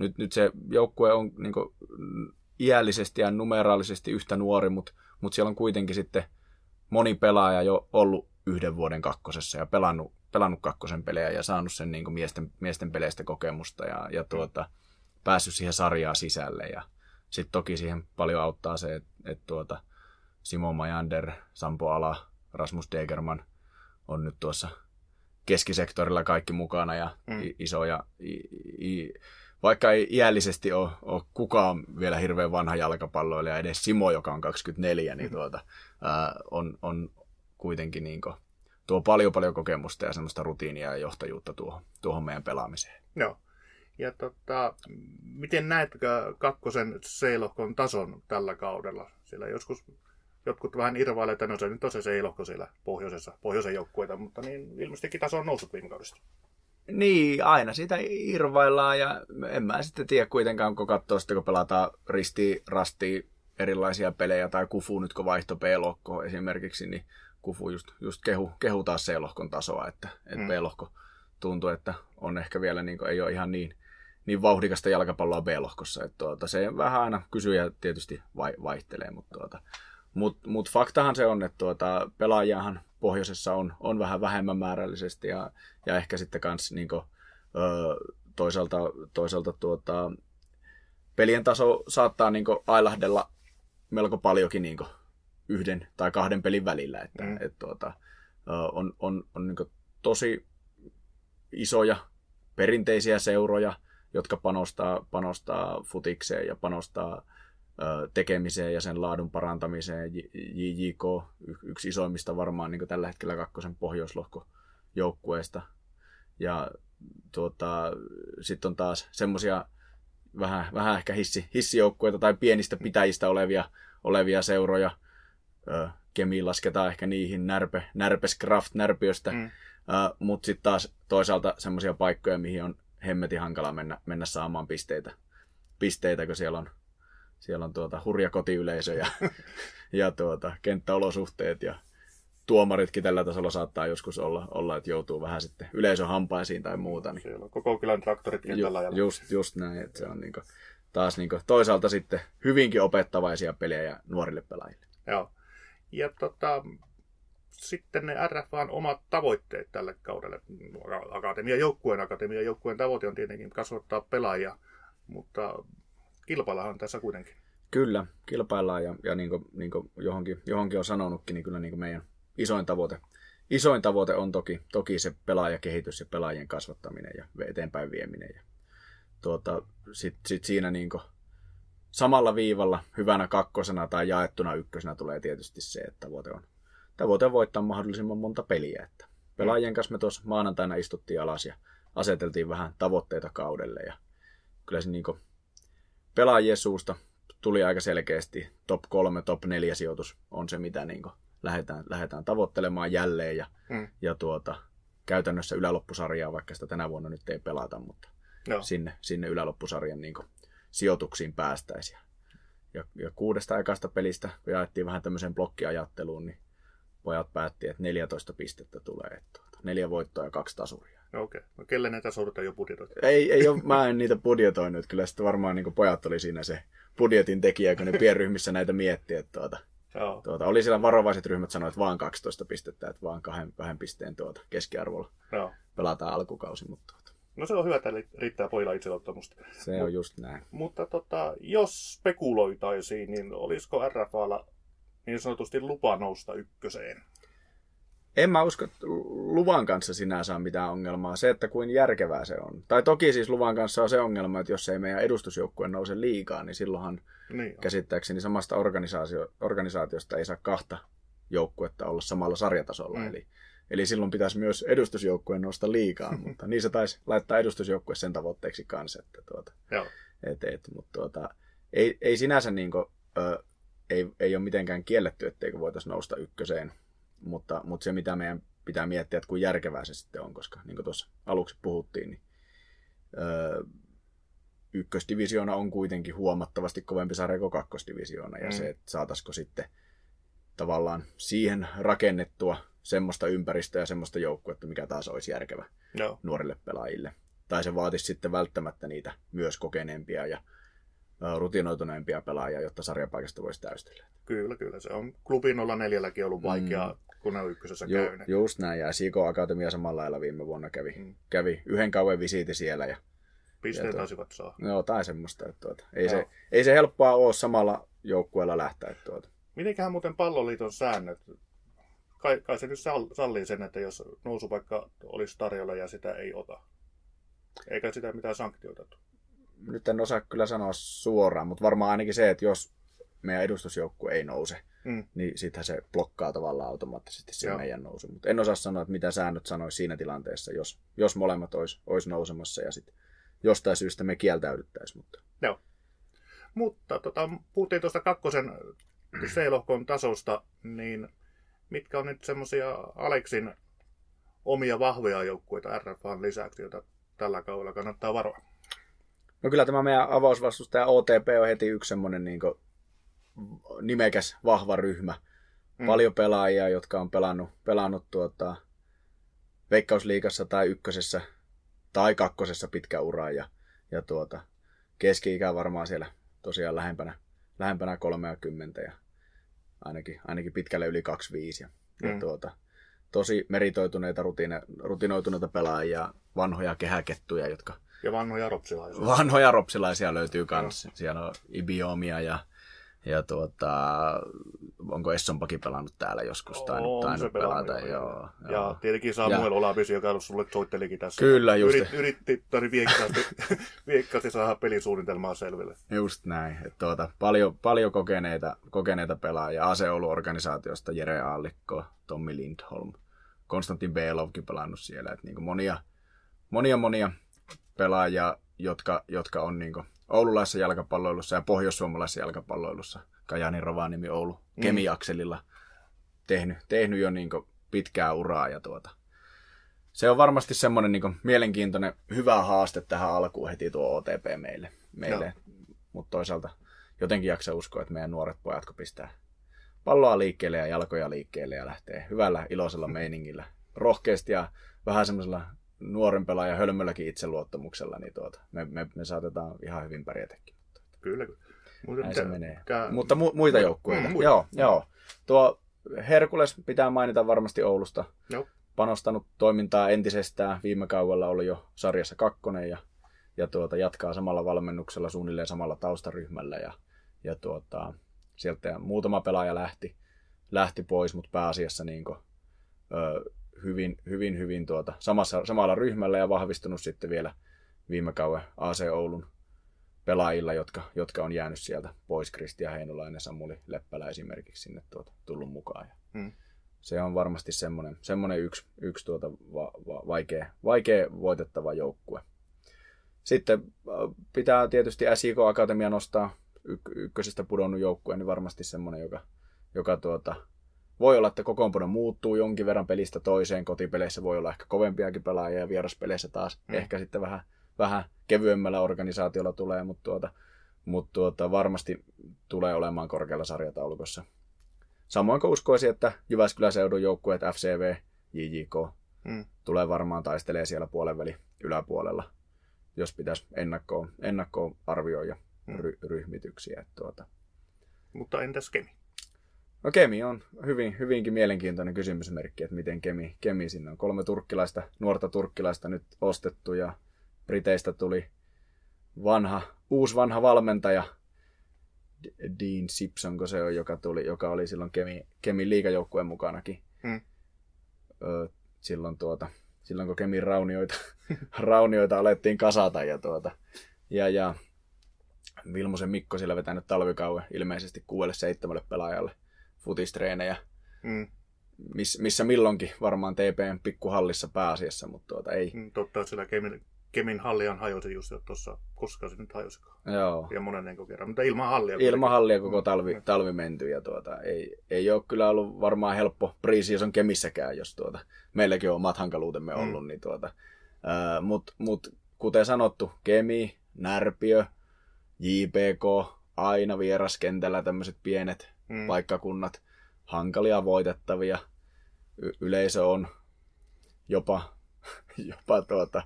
nyt, nyt se joukkue on niin kuin, iällisesti ja numeraalisesti yhtä nuori, mutta mut siellä on kuitenkin sitten moni pelaaja jo ollut yhden vuoden kakkosessa ja pelannut, pelannut kakkosen pelejä ja saanut sen niin kuin miesten, miesten peleistä kokemusta ja, ja tuota, päässyt siihen sarjaan sisälle. Ja sitten toki siihen paljon auttaa se, että et tuota, Simo Majander, Sampo Ala, Rasmus Degerman on nyt tuossa keskisektorilla kaikki mukana ja mm. isoja, i, i, vaikka ei iällisesti ole, ole kukaan vielä hirveän vanha jalkapalloilija, edes Simo, joka on 24, niin mm. tuota, ää, on, on kuitenkin niin kuin, tuo paljon paljon kokemusta ja semmoista rutiinia ja johtajuutta tuohon, tuohon meidän pelaamiseen. Joo. Ja tota, miten näetkö kakkosen seilohkon tason tällä kaudella? Sillä joskus jotkut vähän irvailevat, että no se nyt on se seilohko siellä pohjoisessa, pohjoisen joukkueita, mutta niin ilmeisestikin taso on noussut viime kaudesta. Niin, aina sitä irvaillaan ja en mä sitten tiedä kuitenkaan, kun katsoo sitten, kun pelataan risti, rasti erilaisia pelejä tai Kufu nyt kun vaihto B-lohko esimerkiksi, niin Kufu just, just kehu, kehu taas C-lohkon tasoa, että, että mm. B-lohko tuntuu, että on ehkä vielä niin kuin, ei ole ihan niin, niin vauhdikasta jalkapalloa B-lohkossa. Että tuota, se vähän aina kysyy ja tietysti vai, vaihtelee, mutta tuota, mut, mut faktahan se on, että tuota, pelaajahan pohjoisessa on, on vähän vähemmän määrällisesti ja, ja ehkä sitten kans niin kuin, ö, toisaalta, toisaalta tuota, pelien taso saattaa niin kuin, ailahdella melko paljonkin niin kuin, yhden tai kahden pelin välillä. Että, mm. et, tuota, on on, on niin tosi isoja perinteisiä seuroja, jotka panostaa, panostaa futikseen ja panostaa tekemiseen ja sen laadun parantamiseen. JJK, yksi isoimmista varmaan niin tällä hetkellä kakkosen pohjoislohko joukkueesta. Ja tuota, sitten on taas semmoisia vähän, vähän ehkä hissi, hissijoukkueita tai pienistä pitäjistä olevia, olevia seuroja. Kemi lasketaan ehkä niihin, Närpe, Närpeskraft Närpiöstä. Mm. Mutta sitten taas toisaalta semmoisia paikkoja, mihin on hemmetin hankala mennä, mennä saamaan pisteitä, pisteitä, kun siellä on siellä on tuota hurja kotiyleisö ja, [LAUGHS] ja tuota, kenttäolosuhteet ja tuomaritkin tällä tasolla saattaa joskus olla, olla että joutuu vähän sitten yleisön hampaisiin tai muuta. Niin... Siellä on koko kylän traktorit kentällä. Ju, just, just näin, että se on niin kuin, taas niin kuin, toisaalta sitten hyvinkin opettavaisia pelejä nuorille pelaajille. Joo. Ja tota, sitten ne RFAn omat tavoitteet tälle kaudelle. Akatemian joukkueen, akatemian joukkueen tavoite on tietenkin kasvattaa pelaajia, mutta kilpaillahan tässä kuitenkin. Kyllä, kilpaillaan ja, ja niin kuin, niin kuin johonkin, johonkin on sanonutkin, niin kyllä niin kuin meidän isoin tavoite, isoin tavoite on toki, toki se pelaajakehitys ja pelaajien kasvattaminen ja eteenpäin vieminen. Ja tuota, Sitten sit siinä niin kuin samalla viivalla hyvänä kakkosena tai jaettuna ykkösenä tulee tietysti se, että tavoite on, tavoite on voittaa mahdollisimman monta peliä. Että pelaajien kanssa me tuossa maanantaina istuttiin alas ja aseteltiin vähän tavoitteita kaudelle ja kyllä se niin kuin pelaajien suusta tuli aika selkeästi top 3, top 4 sijoitus on se, mitä niin lähdetään, lähdetään tavoittelemaan jälleen ja, mm. ja tuota, käytännössä yläloppusarjaa, vaikka sitä tänä vuonna nyt ei pelata, mutta no. sinne, sinne yläloppusarjan niin sijoituksiin päästäisiin. Ja, ja kuudesta ekasta pelistä, kun jaettiin vähän tämmöiseen blokkiajatteluun, niin pojat päätti, että 14 pistettä tulee. Että tuota, neljä voittoa ja kaksi tasuria. Okei. Okay. No kelle näitä sorta jo budjetoit? Ei, ei ole, mä en niitä budjetoinut. Kyllä sitten varmaan niin pojat oli siinä se budjetin tekijä, kun ne pienryhmissä näitä mietti. Että tuota, Joo. Tuota, oli siellä varovaiset ryhmät sanoivat, että vaan 12 pistettä, että vaan kahden, kahden pisteen tuota keskiarvolla Joo. pelataan alkukausi. Mutta tuota. No se on hyvä, että riittää pojilla itseluottamusta. Se on just näin. Mutta tota, jos spekuloitaisiin, niin olisiko RFAlla niin sanotusti lupa nousta ykköseen? En mä usko, että luvan kanssa sinänsä on mitään ongelmaa. Se, että kuin järkevää se on. Tai toki siis luvan kanssa on se ongelma, että jos ei meidän edustusjoukkue nouse liikaa, niin silloinhan niin käsittääkseni samasta organisaatio, organisaatiosta ei saa kahta joukkuetta olla samalla sarjatasolla. Mm. Eli, eli silloin pitäisi myös edustusjoukkueen nousta liikaa, [LAUGHS] mutta niin se taisi laittaa edustusjoukkue sen tavoitteeksi kanssa. Että tuota, Joo. Et, et, mutta tuota, ei, ei sinänsä niin kuin, ö, ei, ei ole mitenkään kielletty, etteikö voitaisiin nousta ykköseen mutta, mutta se, mitä meidän pitää miettiä, että kuin järkevää se sitten on, koska niin kuin tuossa aluksi puhuttiin, niin öö, ykkösdivisioona on kuitenkin huomattavasti kovempi sarja kuin kakkosdivisioona, ja mm. se, että saataisiko sitten tavallaan siihen rakennettua semmoista ympäristöä ja semmoista joukkuetta, mikä taas olisi järkevä no. nuorille pelaajille. Tai se vaatisi sitten välttämättä niitä myös kokeneempia ja rutinoituneempia pelaajia, jotta sarjapaikasta voisi täystellä. Kyllä, kyllä. Se on klubin 04 ollut vaikeaa, mm. Kun ne on ykkösessä Ju, käynyt. Just näin, ja Siko Akatemia samalla lailla viime vuonna kävi, mm. kävi yhden kauan visiiti siellä. Ja, Pisteet taisivat saa. Joo, tai semmoista. Että tuota, ei, se, ei se helppoa ole samalla joukkueella lähteä. Että tuota. Mitenköhän muuten palloliiton säännöt? Kai, kai se nyt sallii sen, että jos nousupaikka olisi tarjolla ja sitä ei ota. Eikä sitä mitään sanktioita Nyt en osaa kyllä sanoa suoraan, mutta varmaan ainakin se, että jos meidän edustusjoukkue ei nouse, mm. niin sittenhän se blokkaa tavallaan automaattisesti sen Joo. meidän nousu. Mutta en osaa sanoa, että mitä säännöt sanoisi siinä tilanteessa, jos, jos molemmat olisi, olisi nousemassa ja sitten jostain syystä me kieltäydyttäisiin. Mutta... Joo. Mutta tota, puhuttiin tuosta kakkosen C-lohkon tasosta, niin mitkä on nyt semmoisia Aleksin omia vahvoja joukkueita RFAn lisäksi, joita tällä kaudella kannattaa varoa? No kyllä tämä meidän avausvastustaja OTP on heti yksi semmoinen niin nimekäs vahva ryhmä. Mm. Paljon pelaajia, jotka on pelannut, pelannut tuota, Veikkausliigassa tai ykkösessä tai kakkosessa pitkä ura ja, ja tuota, keski-ikä varmaan siellä tosiaan lähempänä, lähempänä 30 ja ainakin, ainakin pitkälle yli 25. Ja, mm. ja tuota, tosi meritoituneita, rutine, rutinoituneita pelaajia, vanhoja kehäkettuja, jotka... Ja vanhoja ropsilaisia. Vanhoja ropsilaisia löytyy myös. Siellä on Ibiomia ja ja tuota, onko Essonpakin pelannut täällä joskus tai on tainnut pelata. Joo, joo. Ja joo. tietenkin Samuel ja. Olapisi, joka sulle soittelikin tässä. Kyllä, just. Yrit, yritti tori viekkaasti, [LAUGHS] viekkaasti saada pelisuunnitelmaa selville. Just näin. Että tuota, paljon, paljon kokeneita, kokeneita pelaajia. Ase-Oulu-organisaatiosta Jere Aallikko, Tommi Lindholm, Konstantin Belovkin pelannut siellä. Että niin monia, monia, monia pelaajia, jotka, jotka on niin oululaisessa jalkapalloilussa ja pohjoissuomalaisessa jalkapalloilussa, Kajani, Rovaniemi, Oulu, mm. Kemiakselilla tehnyt, tehnyt jo niin pitkää uraa. Ja tuota, se on varmasti semmoinen niin mielenkiintoinen, hyvä haaste tähän alkuun heti tuo OTP meille. meille. Mutta toisaalta jotenkin jaksa uskoa, että meidän nuoret pojat, kun pistää palloa liikkeelle ja jalkoja liikkeelle ja lähtee hyvällä, iloisella [LAUGHS] meiningillä, rohkeasti ja vähän semmoisella nuoren pelaajan hölmölläkin itseluottamuksella, niin tuota, me, me, me saatetaan ihan hyvin pärjätäkin. Kyllä, kyllä. Mutta Näin se menee. Kää... Mutta mu- muita joukkueita. Mm, muita. Joo, joo. Tuo Herkules pitää mainita varmasti Oulusta. Joo. Panostanut toimintaa entisestään. Viime kaudella oli jo sarjassa kakkonen ja, ja tuota, jatkaa samalla valmennuksella suunnilleen samalla taustaryhmällä. Ja, ja tuota, sieltä muutama pelaaja lähti, lähti pois, mutta pääasiassa niin kuin, ö, hyvin, hyvin, hyvin tuota, samassa, samalla ryhmällä ja vahvistunut sitten vielä viime kauden AC Oulun pelaajilla, jotka, jotka on jäänyt sieltä pois. Kristian Heinolainen ja Samuli Leppälä esimerkiksi sinne tuota, tullut mukaan. Ja hmm. Se on varmasti semmoinen, semmoinen yksi, yksi tuota va, va, vaikea, vaikea voitettava joukkue. Sitten äh, pitää tietysti SIK Akatemia nostaa y- ykkösestä pudonnut joukkue, niin varmasti semmoinen, joka, joka tuota, voi olla, että kokoonpano muuttuu jonkin verran pelistä toiseen. Kotipeleissä voi olla ehkä kovempiakin pelaajia ja vieraspeleissä taas mm. ehkä sitten vähän, vähän kevyemmällä organisaatiolla tulee, mutta, tuota, mutta tuota, varmasti tulee olemaan korkealla sarjataulukossa. Samoin kuin uskoisin, että Jyväskylän seudun joukkueet FCV, JJK mm. tulee varmaan taistelee siellä puolen yläpuolella, jos pitäisi ennakkoon, ennakkoon arvioida mm. ry, ryhmityksiä. Tuota. Mutta entäs Kemi? No Kemi on hyvin, hyvinkin mielenkiintoinen kysymysmerkki, että miten Kemi, Kemi sinne on. Kolme turkkilaista, nuorta turkkilaista nyt ostettu ja Briteistä tuli vanha, uusi vanha valmentaja, Dean Simpson, kun se on, joka, tuli, joka oli silloin Kemi, Kemin liikajoukkueen mukanakin. Hmm. Ö, silloin, tuota, silloin kun Kemin raunioita, [LAUGHS] raunioita alettiin kasata. Ja, tuota, ja, ja Vilmosen Mikko sillä vetänyt talvikauden ilmeisesti kuudelle seitsemälle pelaajalle futistreenejä, mm. miss, missä milloinkin varmaan TPn pikkuhallissa pääasiassa, mutta tuota ei. Mm, totta, sillä Kemin, Kemin hallian hajosi just tuossa, koska se nyt hajosikaan. Joo. Ja monen kerran, mutta ilman hallia. Ilman hallia koko talvi, mm. talvi menty ja tuota, ei, ei ole kyllä ollut varmaan helppo pre-season Kemissäkään, jos tuota, meilläkin on omat hankaluutemme mm. ollut, niin tuota, äh, mutta mut, kuten sanottu, Kemi, Närpiö, JPK, aina vieraskentällä tämmöiset pienet mm. paikkakunnat, hankalia voitettavia. Y- yleisö on jopa, [LAUGHS] jopa tuota,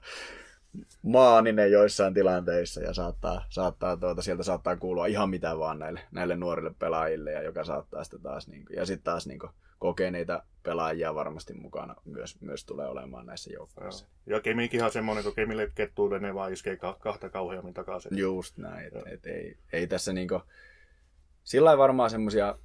maaninen joissain tilanteissa ja saattaa, saattaa tuota, sieltä saattaa kuulua ihan mitä vaan näille, näille nuorille pelaajille ja joka saattaa sitten taas, niin kuin, ja sitten taas niin kuin, kokeneita pelaajia varmasti mukana myös, myös tulee olemaan näissä joukkoissa. Ja Kemikinhan semmoinen, kun Kemille kettuille ne vaan iskee kahta kauheammin takaisin. Just näin, että et ei, ei tässä niinku, sillä varmaan semmoisia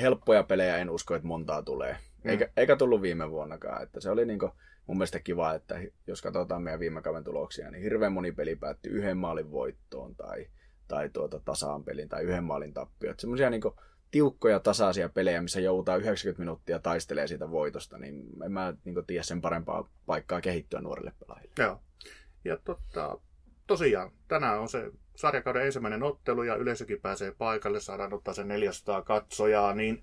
helppoja pelejä en usko, että montaa tulee. Mm. Eikä, eikä tullut viime vuonnakaan. Että se oli niinku, mun mielestä kiva, että jos katsotaan meidän viime kauden tuloksia, niin hirveän moni peli päättyi yhden maalin voittoon tai, tai tuota tasaan pelin tai yhden maalin tappioon. Semmoisia niinku tiukkoja tasaisia pelejä, missä joudutaan 90 minuuttia taistelee siitä voitosta, niin en mä niin tiedä sen parempaa paikkaa kehittyä nuorille pelaajille. Joo. Ja totta, tosiaan, tänään on se sarjakauden ensimmäinen ottelu ja yleisökin pääsee paikalle, saadaan ottaa se 400 katsojaa, niin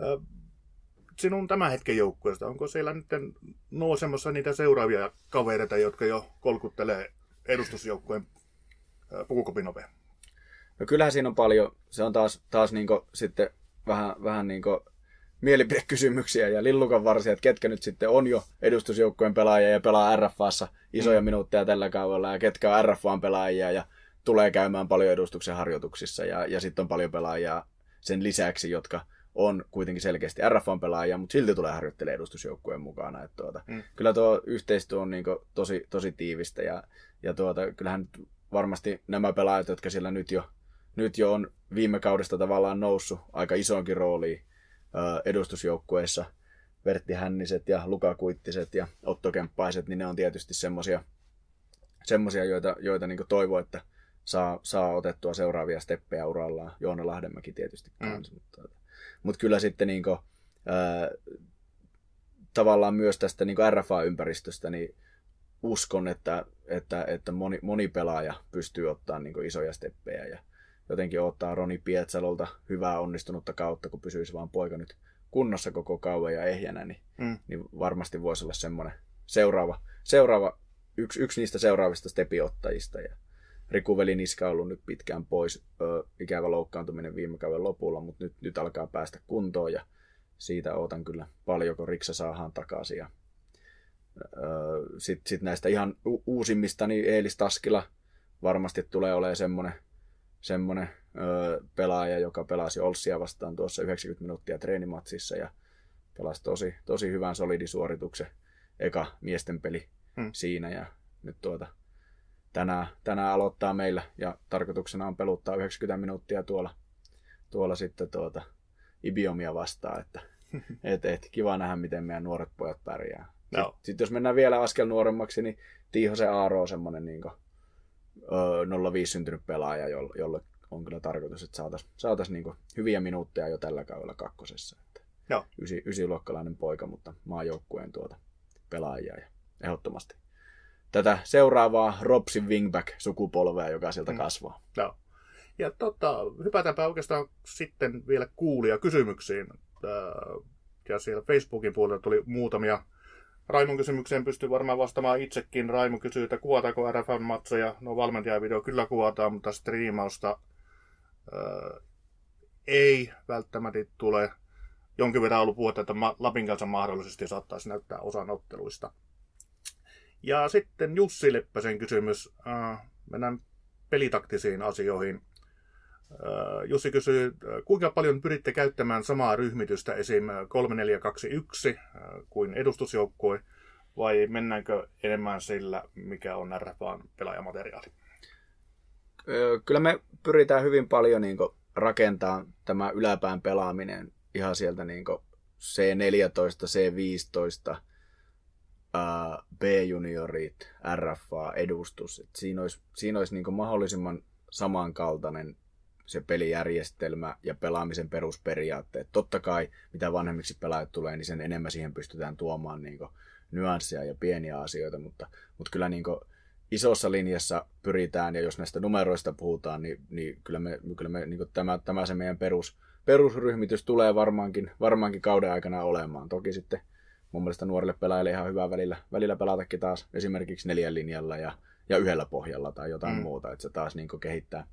äh, sinun tämän hetken joukkueesta, onko siellä nyt nousemassa niitä seuraavia kavereita, jotka jo kolkuttelee edustusjoukkueen äh, pukukopin oveen? No kyllähän siinä on paljon, se on taas, taas niinku sitten vähän, vähän niinku mielipidekysymyksiä ja lillukan varsia, että ketkä nyt sitten on jo edustusjoukkueen pelaajia ja pelaa RFAssa isoja mm. minuutteja tällä kaudella ja ketkä on RFAn pelaajia ja tulee käymään paljon edustuksen harjoituksissa ja, ja sitten on paljon pelaajia sen lisäksi, jotka on kuitenkin selkeästi RFAn pelaajia, mutta silti tulee harjoittelemaan edustusjoukkueen mukana. Että tuota, mm. Kyllä tuo yhteistyö on niin tosi, tosi tiivistä ja, ja tuota, kyllähän varmasti nämä pelaajat, jotka siellä nyt jo nyt jo on viime kaudesta tavallaan noussut aika isoonkin rooliin edustusjoukkueessa. Vertti Hänniset ja Luka Kuittiset ja Otto Kemppaiset, niin ne on tietysti semmosia joita, joita niin toivoo, että saa, saa otettua seuraavia steppejä urallaan. Joona Lahdenmäki tietysti mm. kanssa. Mutta, mutta kyllä sitten niin kuin, ää, tavallaan myös tästä niin RFA-ympäristöstä, niin uskon, että, että, että moni, moni pelaaja pystyy ottaa niin isoja steppejä ja jotenkin ottaa Roni Pietsalolta hyvää onnistunutta kautta, kun pysyisi vaan poika nyt kunnossa koko kauan ja ehjänä, niin, mm. niin varmasti voisi olla semmoinen seuraava, seuraava yksi, yksi niistä seuraavista stepiottajista. Ja Riku Veliniska on ollut nyt pitkään pois, ö, ikävä loukkaantuminen viime kauden lopulla, mutta nyt, nyt alkaa päästä kuntoon ja siitä odotan kyllä paljon, kun Riksa saadaan takaisin. Ja, sitten sit näistä ihan u- uusimmista, niin Eelis Taskila varmasti tulee olemaan semmoinen semmoinen öö, pelaaja, joka pelasi Olssia vastaan tuossa 90 minuuttia treenimatsissa ja pelasi tosi, tosi hyvän solidisuorituksen eka miesten peli hmm. siinä ja nyt tuota, tänään, tänään aloittaa meillä ja tarkoituksena on peluttaa 90 minuuttia tuolla, tuolla sitten tuota, Ibiomia vastaan, että [LAUGHS] et, et, kiva nähdä, miten meidän nuoret pojat pärjää. No. Sitten, sit jos mennään vielä askel nuoremmaksi, niin Tiihosen Aaro on semmoinen niin 05 syntynyt pelaaja, jolle, on kyllä tarkoitus, että saataisiin saatais niinku hyviä minuutteja jo tällä kaudella kakkosessa. Että Joo. Ysi, ysiluokkalainen poika, mutta maajoukkueen tuota pelaajia ja ehdottomasti tätä seuraavaa Robsin wingback-sukupolvea, joka sieltä mm. kasvaa. Joo. Ja tota, hypätäänpä oikeastaan sitten vielä kuulia kysymyksiin. Ja siellä Facebookin puolella tuli muutamia Raimon kysymykseen pystyy varmaan vastaamaan itsekin. Raimo kysyy, että kuvataanko RFM-matseja. No valmentajavideo kyllä kuvataan, mutta striimausta ää, ei välttämättä tule. Jonkin verran ollut puhetta, että Lapin kanssa mahdollisesti saattaisi näyttää osan otteluista. Ja sitten Jussi Leppäsen kysymys. Ää, mennään pelitaktisiin asioihin. Jussi kysyy, kuinka paljon pyritte käyttämään samaa ryhmitystä esim. 3421 kuin edustusjoukkue, vai mennäänkö enemmän sillä, mikä on RFAn pelaajamateriaali? Kyllä me pyritään hyvin paljon niin rakentaa tämä yläpään pelaaminen ihan sieltä niin C14, C15, B-juniorit, RFA, edustus. Et siinä olisi, siinä olisi niin mahdollisimman samankaltainen se pelijärjestelmä ja pelaamisen perusperiaatteet. Totta kai, mitä vanhemmiksi pelaajat tulee, niin sen enemmän siihen pystytään tuomaan niin nyansseja ja pieniä asioita, mutta, mutta kyllä niin isossa linjassa pyritään, ja jos näistä numeroista puhutaan, niin, niin kyllä me, kyllä me niin tämä, tämä se meidän perus, perusryhmitys tulee varmaankin, varmaankin kauden aikana olemaan. Toki sitten mun mielestä nuorille pelaajille ihan hyvä välillä, välillä pelatakin taas esimerkiksi neljän linjalla ja, ja yhdellä pohjalla tai jotain mm. muuta, että se taas niin kehittää,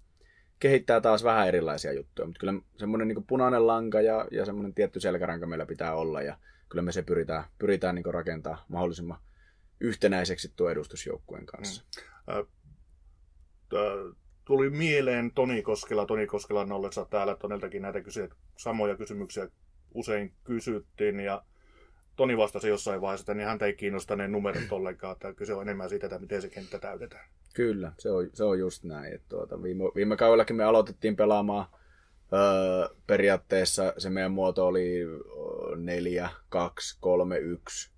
kehittää taas vähän erilaisia juttuja, mutta kyllä semmoinen niin punainen lanka ja, ja semmoinen tietty selkäranka meillä pitää olla ja kyllä me se pyritään, pyritään niin rakentaa mahdollisimman yhtenäiseksi tuo edustusjoukkueen kanssa. Mm. Tuli mieleen Toni Koskela, Toni Koskelan ollessa täällä Toneltakin näitä kysyjä, samoja kysymyksiä usein kysyttiin ja Toni vastasi jossain vaiheessa, että niin häntä ei kiinnosta ne numerot ollenkaan, että kyse on enemmän siitä, että miten se kenttä täytetään. Kyllä, se on, se on just näin. Että tuota, viime, viime kaudellakin me aloitettiin pelaamaan öö, periaatteessa se meidän muoto oli 4, 2, 3, 1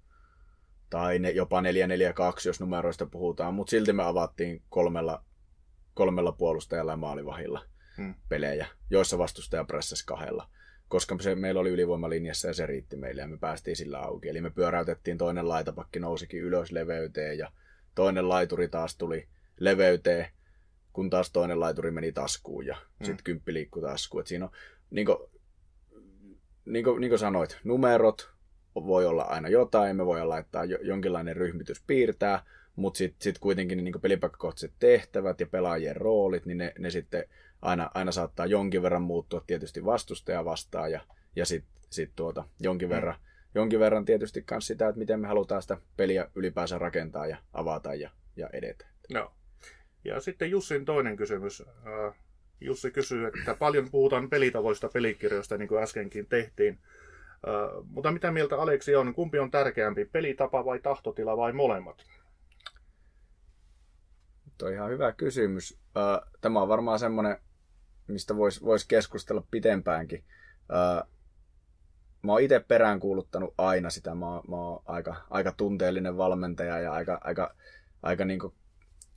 tai ne, jopa 4, 4, 2, jos numeroista puhutaan, mutta silti me avattiin kolmella, kolmella puolustajalla ja maalivahilla hmm. pelejä, joissa vastustaja pressasi kahdella koska se, meillä oli ylivoimalinjassa ja se riitti meille ja me päästiin sillä auki. Eli me pyöräytettiin, toinen laitapakki nousikin ylös leveyteen ja toinen laituri taas tuli leveyteen, kun taas toinen laituri meni taskuun ja mm. sitten kymppi liikkui taskuun. Et siinä on, niin kuin, niin kuin, niin kuin sanoit, numerot voi olla aina jotain, me voidaan laittaa jonkinlainen ryhmitys piirtää, mutta sitten sit kuitenkin niin pelipaikkakohtaiset tehtävät ja pelaajien roolit, niin ne, ne sitten aina, aina saattaa jonkin verran muuttua tietysti vastustaja vastaan ja, ja sitten sit tuota, jonkin, mm. verran, jonkin verran tietysti myös sitä, että miten me halutaan sitä peliä ylipäänsä rakentaa ja avata ja, ja edetä. No. Ja sitten Jussin toinen kysymys. Äh, Jussi kysyy, että paljon puhutaan pelitavoista pelikirjoista, niin kuin äskenkin tehtiin. Äh, mutta mitä mieltä Aleksi on? Kumpi on tärkeämpi, pelitapa vai tahtotila vai molemmat? Tuo on ihan hyvä kysymys. Äh, tämä on varmaan semmoinen mistä voisi vois keskustella pitempäänkin. Öö, mä oon itse peräänkuuluttanut aina sitä. Mä oon, mä oon aika, aika tunteellinen valmentaja ja aika, aika, aika niinku,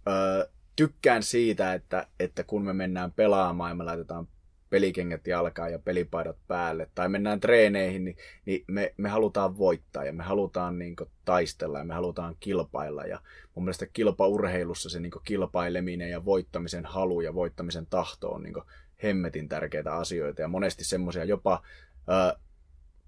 öö, tykkään siitä, että, että kun me mennään pelaamaan ja me laitetaan pelikengät jalkaan ja pelipaidat päälle, tai mennään treeneihin, niin, niin me, me halutaan voittaa ja me halutaan niin kuin, taistella ja me halutaan kilpailla. Ja mun mielestä kilpaurheilussa se niin kuin, kilpaileminen ja voittamisen halu ja voittamisen tahto on niin kuin, hemmetin tärkeitä asioita. Ja monesti semmoisia jopa äh,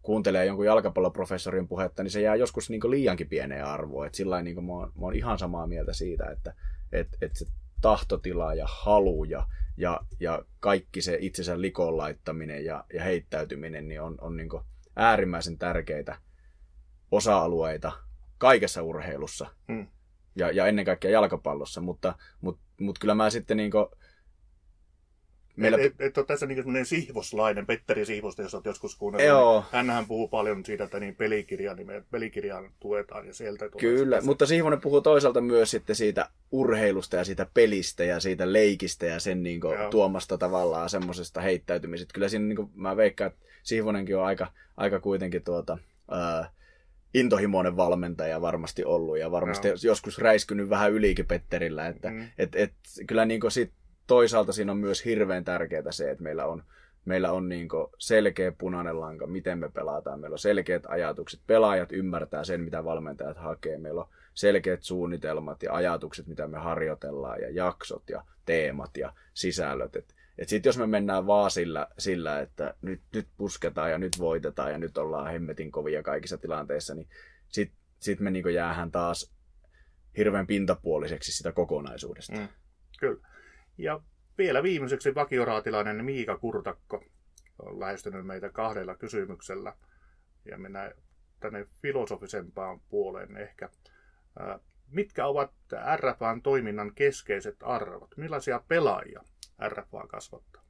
kuuntelee jonkun jalkapalloprofessorin puhetta, niin se jää joskus niin liiankin pieneen arvoon. Et sillä niin mä, oon, mä oon ihan samaa mieltä siitä, että et, et se tahtotila ja halu ja, ja, ja kaikki se itsensä likoon laittaminen ja, ja heittäytyminen niin on, on niin äärimmäisen tärkeitä osa-alueita kaikessa urheilussa hmm. ja, ja ennen kaikkea jalkapallossa, mutta, mutta, mutta kyllä mä sitten niin kuin, Meillä... Et, et, et ole tässä niin sihvoslainen, Petteri Sihvosta, jos olet joskus kuunnellut. Joo. Niin hänhän puhuu paljon siitä, että niin pelikirja, niin me pelikirjaan tuetaan ja sieltä tulee Kyllä, sitä. mutta Sihvonen puhuu toisaalta myös sitten siitä urheilusta ja siitä pelistä ja siitä leikistä ja sen niin kuin, tuomasta tavallaan semmoisesta heittäytymisestä. Kyllä siinä niin kuin, mä veikkaan, että Sihvonenkin on aika, aika kuitenkin tuota, ää, intohimoinen valmentaja varmasti ollut ja varmasti Joo. joskus räiskynyt vähän ylikin Petterillä. Että, mm. et, et, kyllä niin kuin sit toisaalta siinä on myös hirveän tärkeää se, että meillä on, meillä on niin selkeä punainen lanka, miten me pelataan. Meillä on selkeät ajatukset. Pelaajat ymmärtää sen, mitä valmentajat hakee. Meillä on selkeät suunnitelmat ja ajatukset, mitä me harjoitellaan, ja jaksot ja teemat ja sisällöt. Et, et sitten jos me mennään vaan sillä, sillä että nyt, nyt pusketaan ja nyt voitetaan ja nyt ollaan hemmetin kovia kaikissa tilanteissa, niin sitten sit me niin jäähän taas hirveän pintapuoliseksi sitä kokonaisuudesta. Mm, kyllä. Ja vielä viimeiseksi vakioraatilainen Miika Kurtakko on lähestynyt meitä kahdella kysymyksellä. Ja mennään tänne filosofisempaan puoleen ehkä. Mitkä ovat RFAn toiminnan keskeiset arvot? Millaisia pelaajia RFA kasvattaa?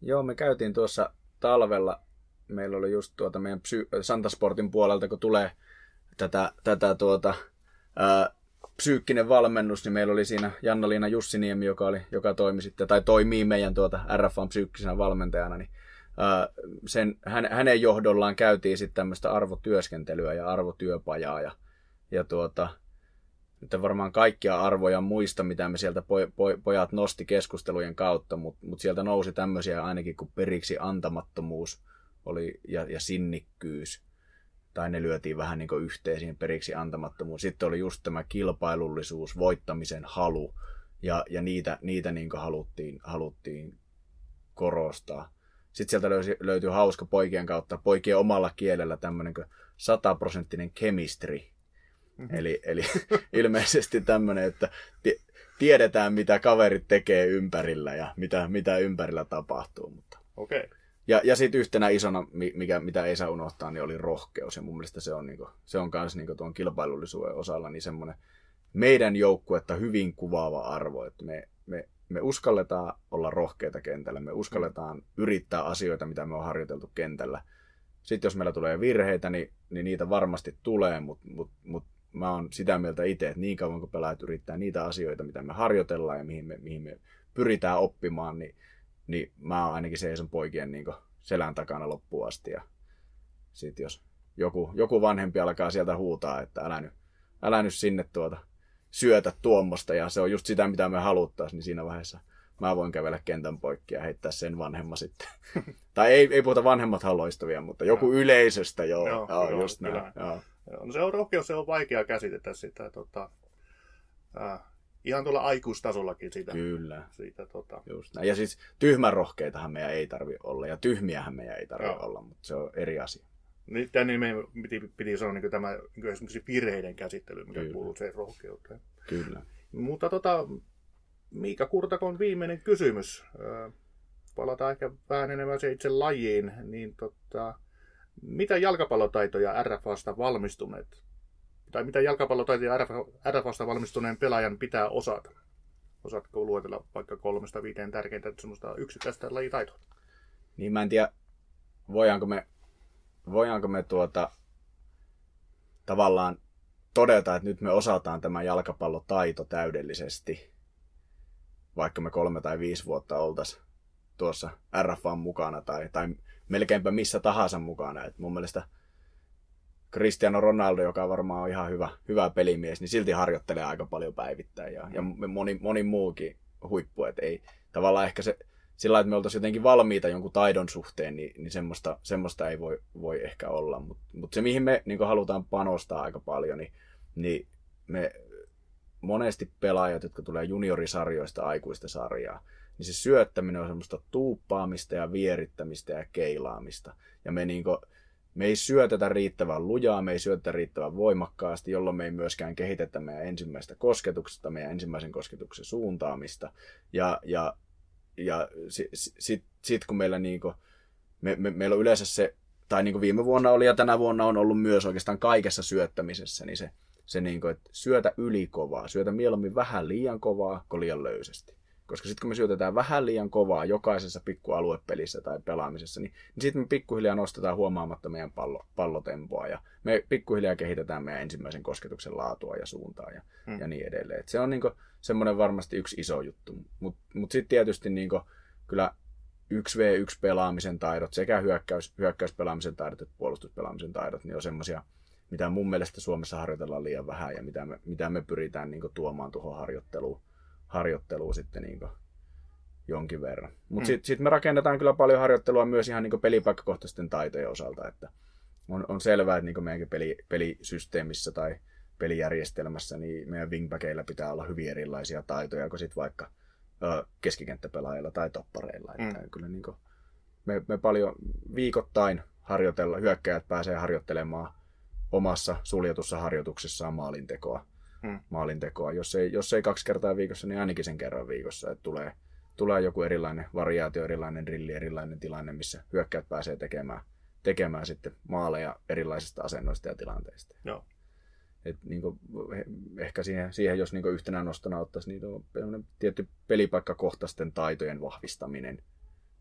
Joo, me käytiin tuossa talvella, meillä oli just tuota meidän psy- Santasportin puolelta, kun tulee tätä, tätä tuota, ää, psyykkinen valmennus, niin meillä oli siinä Janna-Liina Jussiniemi, joka, oli, joka toimi sitten, tai toimii meidän tuota RFAn psyykkisenä valmentajana, niin sen, hän, hänen johdollaan käytiin sitten tämmöistä arvotyöskentelyä ja arvotyöpajaa, ja, ja tuota, nyt varmaan kaikkia arvoja muista, mitä me sieltä poj, poj, pojat nosti keskustelujen kautta, mutta mut sieltä nousi tämmöisiä ainakin kuin periksi antamattomuus oli, ja, ja sinnikkyys tai ne lyötiin vähän niin kuin yhteen siihen periksi antamattomuus. Sitten oli just tämä kilpailullisuus, voittamisen halu, ja, ja niitä, niitä niin kuin haluttiin, haluttiin korostaa. Sitten sieltä löysi, löytyi hauska poikien kautta, poikien omalla kielellä tämmöinen sataprosenttinen chemistry. Mm-hmm. Eli, eli [LAUGHS] ilmeisesti tämmöinen, että tiedetään mitä kaverit tekee ympärillä ja mitä, mitä ympärillä tapahtuu. Mutta okay. Ja, ja sitten yhtenä isona, mikä, mitä ei saa unohtaa, niin oli rohkeus. Ja mun mielestä se on, niin kuin, se on myös niin tuon kilpailullisuuden osalla niin semmoinen meidän joukkuetta hyvin kuvaava arvo, että me, me, me uskalletaan olla rohkeita kentällä, me uskalletaan yrittää asioita, mitä me on harjoiteltu kentällä. Sitten jos meillä tulee virheitä, niin, niin niitä varmasti tulee, mutta mut, mut mä oon sitä mieltä itse, että niin kauan kun pelaajat yrittää niitä asioita, mitä me harjoitellaan ja mihin me, mihin me pyritään oppimaan, niin, niin mä oon ainakin seison poikien niin selän takana loppuun asti. Ja sitten jos joku, joku vanhempi alkaa sieltä huutaa, että älä nyt, älä nyt sinne tuota syötä tuommoista ja se on just sitä, mitä me haluttaisiin, niin siinä vaiheessa mä voin kävellä kentän poikki ja heittää sen vanhemman sitten. [LAUGHS] tai ei, ei puhuta vanhemmat haloistavia, mutta joku no. yleisöstä, joo. joo, joo, joo just näin. Joo. Joo, no se on rohkeus, se on vaikea käsitetä sitä. Tota, äh, ihan tuolla aikuistasollakin sitä. Kyllä. Siitä, tota... Just näin. Ja siis tyhmän rohkeitahan meidän ei tarvi olla, ja tyhmiähän meidän ei tarvi olla, mutta se on eri asia. Niin meidän piti, piti sanoa niin tämä niin esimerkiksi virheiden käsittely, mikä Kyllä. kuuluu sen rohkeuteen. Kyllä. Mutta tota, Miika Kurtakon viimeinen kysymys. Palataan ehkä vähän enemmän se itse lajiin. Niin tota, mitä jalkapallotaitoja RFAsta valmistuneet, tai mitä jalkapallotaitoja RFAsta valmistuneen pelaajan pitää osata? Osaatko luetella vaikka kolmesta viiteen tärkeintä semmoista yksittäistä lajitaitoa? Niin mä en tiedä, voidaanko me, voidaanko me tuota, tavallaan todeta, että nyt me osataan tämä jalkapallotaito täydellisesti, vaikka me kolme tai viisi vuotta oltaisiin tuossa RFAn mukana tai, tai melkeinpä missä tahansa mukana. Et mun mielestä Cristiano Ronaldo, joka varmaan on ihan hyvä, hyvä pelimies, niin silti harjoittelee aika paljon päivittäin ja, ja moni, moni muukin huippu. Et ei, tavallaan ehkä se, sillä että me oltaisiin jotenkin valmiita jonkun taidon suhteen, niin, niin semmoista, semmoista ei voi, voi ehkä olla. Mutta mut se, mihin me niin halutaan panostaa aika paljon, niin, niin me monesti pelaajat, jotka tulee juniorisarjoista aikuista sarjaa, niin se syöttäminen on semmoista tuuppaamista ja vierittämistä ja keilaamista. Ja me, niin kuin, me ei syötetä riittävän lujaa, me ei syötetä riittävän voimakkaasti, jolloin me ei myöskään kehitetä meidän ensimmäistä kosketuksesta, meidän ensimmäisen kosketuksen suuntaamista. Ja, ja, ja sitten sit, sit, kun meillä, niin kuin, me, me, meillä on yleensä se, tai niin kuin viime vuonna oli ja tänä vuonna on ollut myös oikeastaan kaikessa syöttämisessä, niin se, se niin kuin, että syötä ylikovaa, syötä mieluummin vähän liian kovaa kuin liian löysästi. Koska sitten kun me syötetään vähän liian kovaa jokaisessa pikkualuepelissä tai pelaamisessa, niin, niin sitten me pikkuhiljaa nostetaan huomaamatta meidän pallo, pallotempoa ja me pikkuhiljaa kehitetään meidän ensimmäisen kosketuksen laatua ja suuntaa ja, hmm. ja niin edelleen. Et se on niinku semmoinen varmasti yksi iso juttu. Mutta mut sitten tietysti niinku, kyllä 1v1 pelaamisen taidot, sekä hyökkäys, hyökkäyspelaamisen taidot että puolustuspelaamisen taidot, niin on semmoisia, mitä mun mielestä Suomessa harjoitellaan liian vähän ja mitä me, mitä me pyritään niinku tuomaan tuohon harjoitteluun harjoittelua sitten niin jonkin verran. Mutta mm. sitten sit me rakennetaan kyllä paljon harjoittelua myös ihan niin pelipaikkakohtaisten taitojen osalta, että on, on selvää, että niin meidänkin peli, pelisysteemissä tai pelijärjestelmässä, niin meidän wingbackeilla pitää olla hyvin erilaisia taitoja kuin sitten vaikka ö, keskikenttäpelaajilla tai toppareilla. Mm. Että kyllä niin kuin, me, me paljon viikoittain harjoitella, hyökkäjät pääsee harjoittelemaan omassa suljetussa harjoituksessaan maalintekoa hmm. maalintekoa. Jos ei, jos ei kaksi kertaa viikossa, niin ainakin sen kerran viikossa. Että tulee, tulee joku erilainen variaatio, erilainen drilli, erilainen tilanne, missä hyökkäät pääsee tekemään, tekemään sitten maaleja erilaisista asennoista ja tilanteista. Joo. Et niin kuin, ehkä siihen, siihen, jos niin yhtenä nostona ottaisi, niin on tietty pelipaikkakohtaisten taitojen vahvistaminen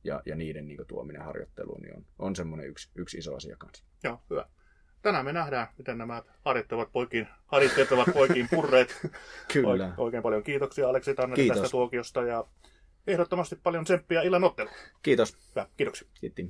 ja, ja niiden niin tuominen harjoitteluun niin on, on semmoinen yksi, yksi iso asia kanssa. Joo, hyvä tänään me nähdään, miten nämä harjoittavat poikiin, ovat poikiin purreet. [LAUGHS] Kyllä. Oikein paljon kiitoksia Aleksi Tanneri tästä tuokiosta ja ehdottomasti paljon tsemppiä illan ottelu. Kiitos. Hyvä, kiitoksia. Kiitos.